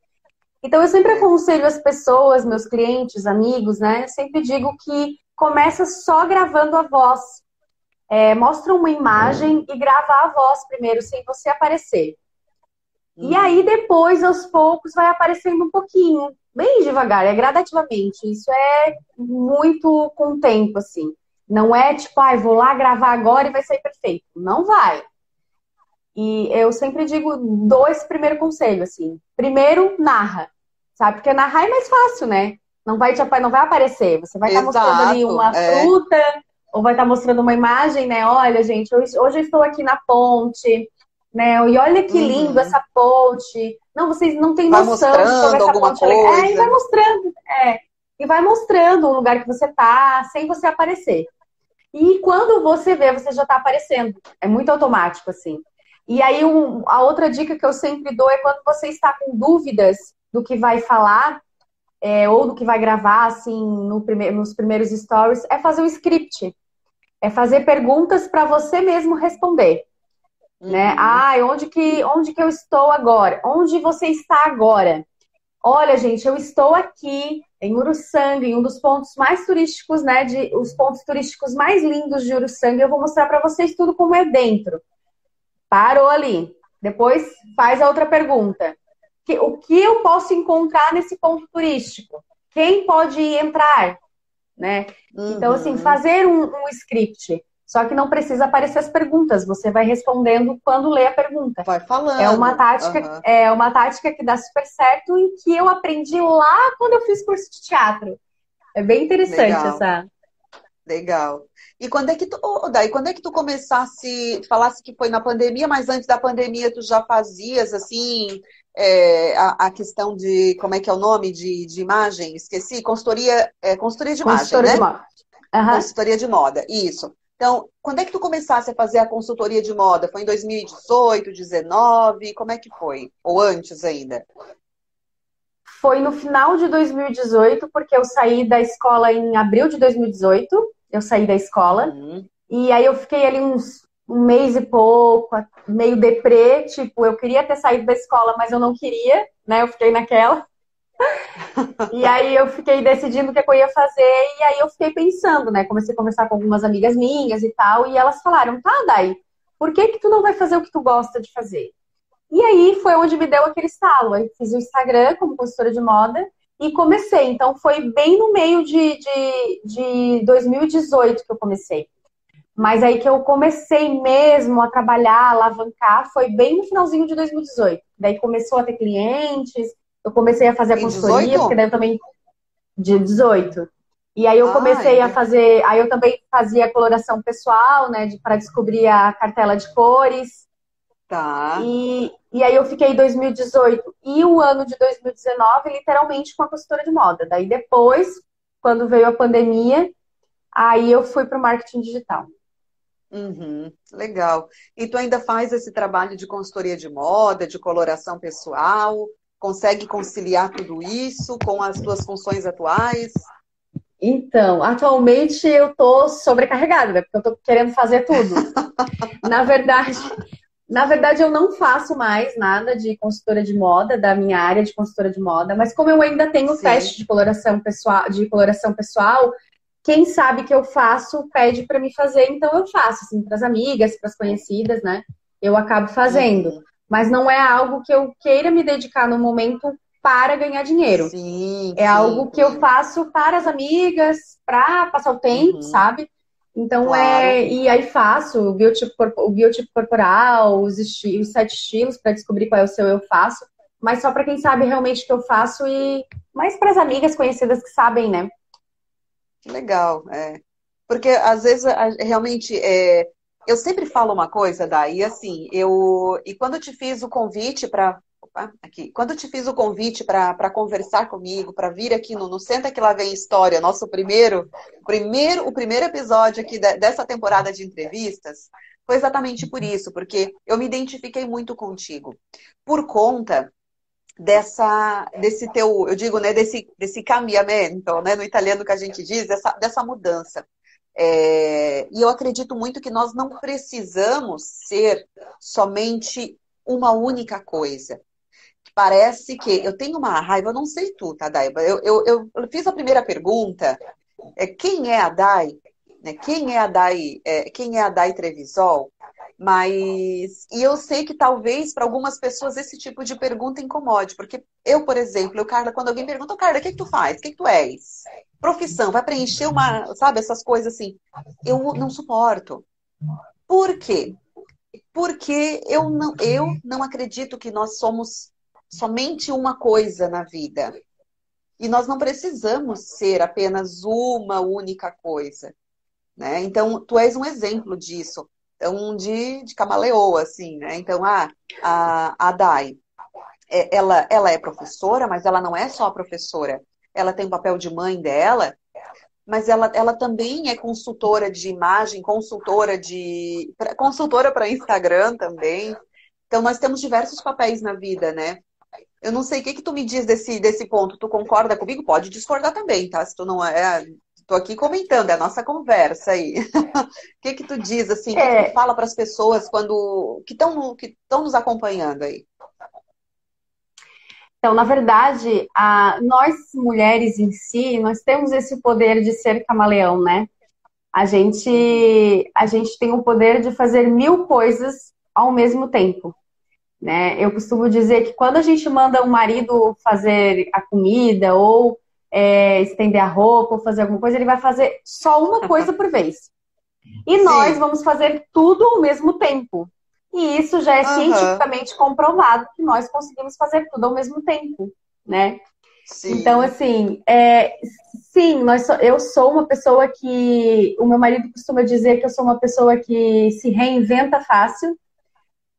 Então, eu sempre aconselho as pessoas, meus clientes, amigos, né? Eu sempre digo que começa só gravando a voz. é, mostra uma imagem e grava a voz primeiro, sem você aparecer. E uhum. aí, depois, aos poucos, vai aparecendo um pouquinho, bem devagar, é gradativamente. Isso é muito com o tempo, assim. Não é tipo, ai, ah, vou lá gravar agora e vai sair perfeito. Não vai. E eu sempre digo, dou esse primeiro conselho, assim. Primeiro, narra. Sabe? Porque narrar é mais fácil, né? Não vai, te, não vai aparecer. Você vai estar tá mostrando ali uma é. fruta, ou vai estar tá mostrando uma imagem, né? Olha, gente, hoje, hoje eu estou aqui na ponte, né? E olha que uhum. lindo essa ponte. Não, vocês não têm vai noção de como essa ponte coisa. é. É, e vai mostrando, é. E vai mostrando o lugar que você tá, sem você aparecer. E quando você vê, você já tá aparecendo. É muito automático, assim. E aí, um, a outra dica que eu sempre dou é quando você está com dúvidas do que vai falar, é, ou do que vai gravar, assim, no prime nos primeiros stories, é fazer um script. É fazer perguntas para você mesmo responder. Né? Uhum. Né? Ah, onde que, onde que eu estou agora? Onde você está agora? Olha, gente, eu estou aqui em Uruçanga, em um dos pontos mais turísticos, né? De, os pontos turísticos mais lindos de Uruçanga. Eu vou mostrar para vocês tudo como é dentro. Parou ali. Depois faz a outra pergunta que, o que eu posso encontrar nesse ponto turístico? Quem pode entrar? Né? Uhum. Então, assim, uhum. fazer um, um script. Só que não precisa aparecer as perguntas, você vai respondendo quando lê a pergunta. Vai falando. É uma tática, uhum. é uma tática que dá super certo e que eu aprendi lá quando eu fiz curso de teatro. É bem interessante Legal. essa. Legal. E quando é que tu, oh, daí, quando é que tu começasse, falasse que foi na pandemia, mas antes da pandemia tu já fazias assim, é, a, a, questão de, como é que é o nome de, de imagem? Esqueci, consultoria, é, consultoria de imagem, consultoria né? De moda. Uhum. Consultoria de moda, isso. Então, quando é que tu começasse a fazer a consultoria de moda? Foi em 2018, 2019? Como é que foi? Ou antes ainda? Foi no final de 2018, porque eu saí da escola em abril de 2018. Eu saí da escola. Uhum. E aí eu fiquei ali uns um mês e pouco, meio deprê, tipo, eu queria ter saído da escola, mas eu não queria, né? Eu fiquei naquela. *laughs* e aí eu fiquei decidindo o que eu ia fazer, e aí eu fiquei pensando, né? Comecei a conversar com algumas amigas minhas e tal, e elas falaram, tá, Dai, por que que tu não vai fazer o que tu gosta de fazer? E aí foi onde me deu aquele estalo. Eu fiz o Instagram como consultora de moda e comecei. Então foi bem no meio de, de, de 2018 que eu comecei. Mas aí que eu comecei mesmo a trabalhar, alavancar, foi bem no finalzinho de 2018. Daí começou a ter clientes, eu comecei a fazer a consultoria, 18? porque daí eu também. De 18. E aí eu ah, comecei a fazer. Aí eu também fazia coloração pessoal, né? De, para descobrir a cartela de cores. Tá. E, e aí eu fiquei 2018 e o ano de 2019, literalmente, com a consultora de moda. Daí depois, quando veio a pandemia, aí eu fui para o marketing digital. Uhum, legal. E tu ainda faz esse trabalho de consultoria de moda, de coloração pessoal? Consegue conciliar tudo isso com as tuas funções atuais? Então, atualmente eu tô sobrecarregada, né? Porque eu tô querendo fazer tudo. *laughs* na verdade, na verdade, eu não faço mais nada de consultora de moda, da minha área de consultora de moda, mas como eu ainda tenho Sim. teste de coloração pessoal, de coloração pessoal, quem sabe que eu faço pede para me fazer, então eu faço, assim, para as amigas, para as conhecidas, né? Eu acabo fazendo. Uhum. Mas não é algo que eu queira me dedicar no momento para ganhar dinheiro. Sim, é sim, algo que eu faço para as amigas, para passar o tempo, uhum. sabe? Então claro. é. E aí faço o biotipo, o biotipo corporal, os, os sete estilos para descobrir qual é o seu eu faço. Mas só para quem sabe realmente que eu faço e mais para as amigas conhecidas que sabem, né? Legal, é. Porque às vezes realmente é, eu sempre falo uma coisa, daí assim, eu e quando eu te fiz o convite para aqui, quando eu te fiz o convite para conversar comigo, para vir aqui no, no Senta que lá vem história, nosso primeiro, primeiro, o primeiro episódio aqui de, dessa temporada de entrevistas, foi exatamente por isso, porque eu me identifiquei muito contigo, por conta dessa desse teu, eu digo, né, desse desse cambiamento, né, no italiano que a gente diz, dessa, dessa mudança. É, e eu acredito muito que nós não precisamos ser somente uma única coisa. Parece que eu tenho uma raiva, eu não sei tu, tá, Daiba? Eu, eu, eu fiz a primeira pergunta, é, quem é a Dai? Né? Quem é a Dai, é, quem é a Dai Trevisol? Mas e eu sei que talvez para algumas pessoas esse tipo de pergunta incomode, porque eu, por exemplo, eu, Carla, quando alguém pergunta, Carla, o que, que tu faz? O que, que tu és? Profissão, vai preencher uma, sabe, essas coisas assim. Eu não suporto. Por quê? Porque eu não, eu não acredito que nós somos somente uma coisa na vida. E nós não precisamos ser apenas uma única coisa. Né? Então, tu és um exemplo disso. Então, de, de camaleoa, assim, né? Então, ah, a, a Dai, é, ela, ela é professora, mas ela não é só professora. Ela tem o papel de mãe dela, mas ela, ela também é consultora de imagem, consultora de. consultora para Instagram também. Então, nós temos diversos papéis na vida, né? Eu não sei o que, que tu me diz desse, desse ponto. Tu concorda comigo? Pode discordar também, tá? Se tu não é. Tô aqui comentando, é a nossa conversa aí. *laughs* O que que tu diz, assim, é... que tu fala para as pessoas quando que estão que nos acompanhando aí? Então, na verdade, a, nós mulheres em si, nós temos esse poder de ser camaleão, né? A gente, a gente tem o poder de fazer mil coisas ao mesmo tempo. Né? Eu costumo dizer que quando a gente manda um marido fazer a comida ou é, estender a roupa ou fazer alguma coisa, ele vai fazer só uma *laughs* coisa por vez. E Sim. nós vamos fazer tudo ao mesmo tempo. E isso já é uhum. cientificamente comprovado que nós conseguimos fazer tudo ao mesmo tempo, né? Sim. Então, assim, é, sim, nós, eu sou uma pessoa que. O meu marido costuma dizer que eu sou uma pessoa que se reinventa fácil.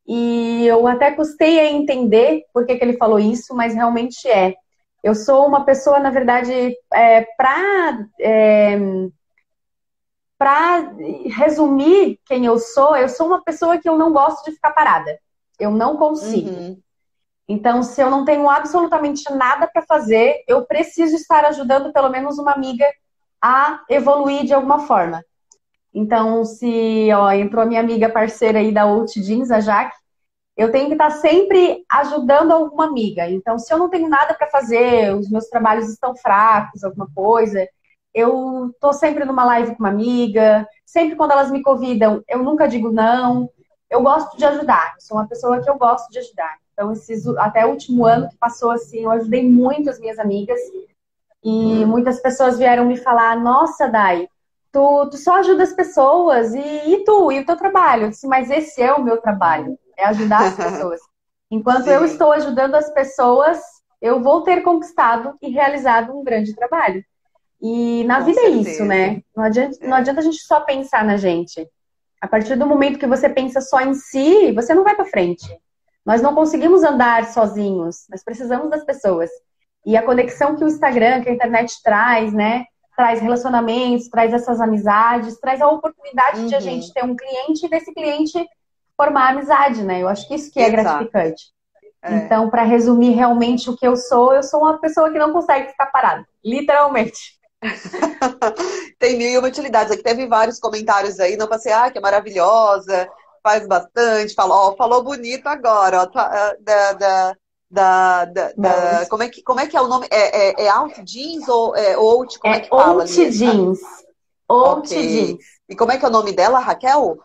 E eu até custei a entender por que, que ele falou isso, mas realmente é. Eu sou uma pessoa, na verdade, é, para é, para resumir quem eu sou, eu sou uma pessoa que eu não gosto de ficar parada. Eu não consigo. Uhum. Então, se eu não tenho absolutamente nada para fazer, eu preciso estar ajudando pelo menos uma amiga a evoluir de alguma forma. Então, se ó, entrou a minha amiga parceira aí da Out Jeans, a Jaque, eu tenho que estar sempre ajudando alguma amiga. Então, se eu não tenho nada para fazer, os meus trabalhos estão fracos, alguma coisa, eu tô sempre numa live com uma amiga, sempre quando elas me convidam, eu nunca digo não. Eu gosto de ajudar, sou uma pessoa que eu gosto de ajudar. Então, esses, até o último ano que passou assim, eu ajudei muito as minhas amigas. E muitas pessoas vieram me falar: Nossa, Dai, tu, tu só ajuda as pessoas, e, e tu, e o teu trabalho? Eu disse, mas esse é o meu trabalho, é ajudar as *laughs* pessoas. Enquanto Sim. eu estou ajudando as pessoas, eu vou ter conquistado e realizado um grande trabalho. E na Com vida certeza. é isso, né? Não adianta, não adianta a gente só pensar na gente. A partir do momento que você pensa só em si, você não vai para frente. Nós não conseguimos andar sozinhos, nós precisamos das pessoas. E a conexão que o Instagram, que a internet traz, né? traz relacionamentos, traz essas amizades, traz a oportunidade uhum. de a uhum. gente ter um cliente e desse cliente formar amizade, né? Eu acho que isso que é Exato. gratificante. É. Então, para resumir realmente o que eu sou, eu sou uma pessoa que não consegue ficar parada, literalmente. *laughs* Tem mil e uma utilidades. Aqui teve vários comentários aí, não passei, ah, que é maravilhosa, faz bastante, falou, ó, falou bonito agora, ó, tá, ah, da, da, da, da, da, como, é que, como é que é o nome? É, é, é Alt Jeans ou é Out? Como é, é que fala? Out Jeans. Out okay. Jeans. E como é que é o nome dela, Raquel?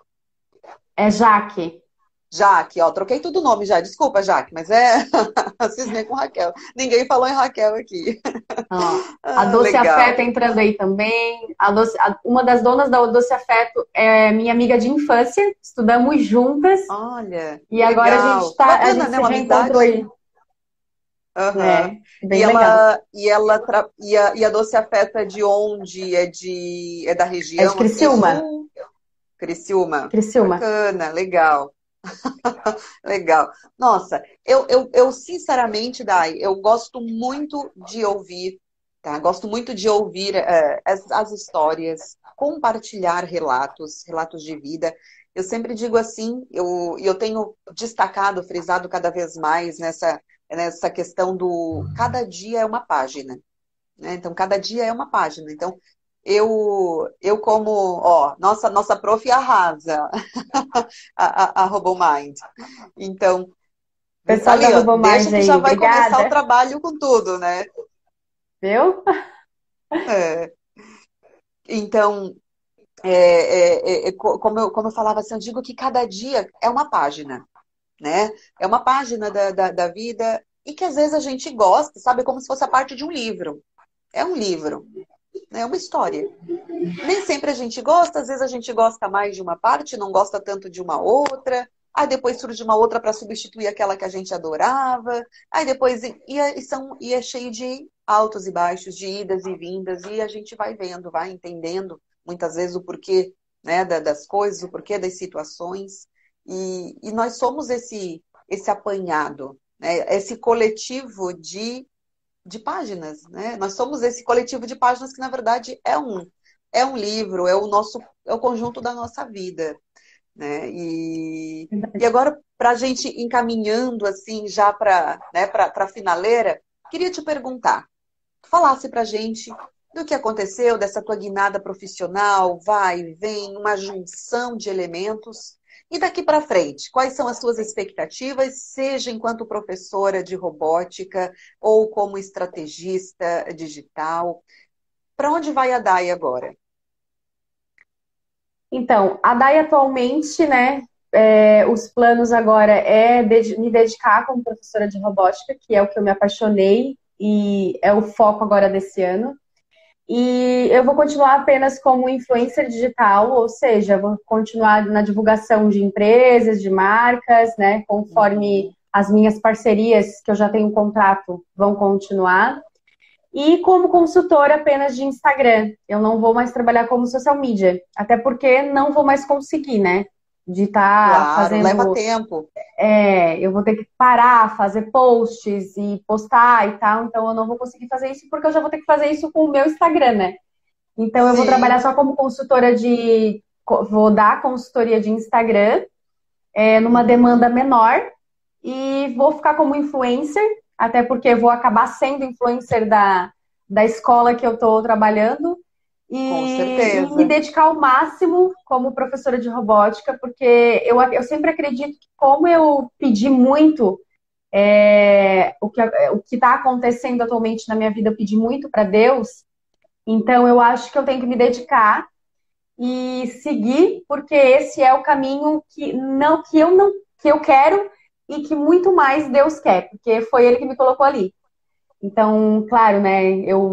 É Jaque. Jaque, ó, troquei tudo o nome já. Desculpa, Jaque, mas é *laughs* cismei com Raquel. Ninguém falou em Raquel aqui. *laughs* a Doce ah, Afeto entrando aí também. A Doce, a, uma das donas da Doce Afeto é minha amiga de infância. Estudamos juntas. Olha. E legal. agora a gente tá. Bacana, a gente né, se reencontrou aí. Uhum. É, e, ela, e ela tra... e, a, e a Doce Afeta é de onde? É de é da região? É de Criciúma. Assim, Criciúma. Criciúma. Bacana, legal. *laughs* legal. Nossa, eu, eu, eu sinceramente, Dai, eu gosto muito de ouvir, tá? Gosto muito de ouvir é, as, as histórias, compartilhar relatos, relatos de vida. Eu sempre digo assim, eu, eu tenho destacado, frisado cada vez mais nessa nessa questão do cada dia é uma página. Né? Então, cada dia é uma página. Então, eu, eu como, ó, nossa, nossa prof arrasa *laughs* a, a, a RoboMind. Então, Pessoal ali, da RoboMind deixa que aí, já vai obrigada. começar o trabalho com tudo, né? Viu? É. Então, é, é, é, é como, eu, como eu falava assim, eu digo que cada dia é uma página, né? É uma página da, da, da vida e que às vezes a gente gosta, sabe? Como se fosse a parte de um livro. É um livro, é uma história. Nem sempre a gente gosta, às vezes a gente gosta mais de uma parte, não gosta tanto de uma outra. Aí depois surge uma outra para substituir aquela que a gente adorava. Aí depois e, e, são, e é cheio de altos e baixos, de idas e vindas, e a gente vai vendo, vai entendendo muitas vezes o porquê né, das coisas, o porquê das situações. E, e nós somos esse, esse apanhado, né, esse coletivo de, de páginas. Né? Nós somos esse coletivo de páginas que, na verdade, é um, é um livro, é o nosso é o conjunto da nossa vida. Né? E, e agora, para a gente encaminhando assim já para né, a finaleira, queria te perguntar, falasse para a gente do que aconteceu, dessa tua guinada profissional, vai, vem, uma junção de elementos. E daqui para frente, quais são as suas expectativas, seja enquanto professora de robótica ou como estrategista digital? Para onde vai a DAI agora? Então, a DAI atualmente, né, é, os planos agora é de, me dedicar como professora de robótica, que é o que eu me apaixonei e é o foco agora desse ano. E eu vou continuar apenas como influencer digital, ou seja, vou continuar na divulgação de empresas, de marcas, né? Conforme as minhas parcerias, que eu já tenho um contrato, vão continuar. E como consultora apenas de Instagram. Eu não vou mais trabalhar como social media, até porque não vou mais conseguir, né? De estar tá claro, fazendo. Leva tempo. É, eu vou ter que parar, fazer posts e postar e tal, então eu não vou conseguir fazer isso porque eu já vou ter que fazer isso com o meu Instagram, né? Então eu Sim. vou trabalhar só como consultora de. Vou dar consultoria de Instagram é, numa demanda menor e vou ficar como influencer, até porque vou acabar sendo influencer da, da escola que eu estou trabalhando. E, me dedicar ao máximo como professora de robótica, porque eu, eu sempre acredito que, como eu pedi muito é, o que o está acontecendo atualmente na minha vida, eu pedi muito para Deus, então eu acho que eu tenho que me dedicar e seguir, porque esse é o caminho que não que eu não que eu quero e que muito mais Deus quer, porque foi Ele que me colocou ali. Então, claro, né? Eu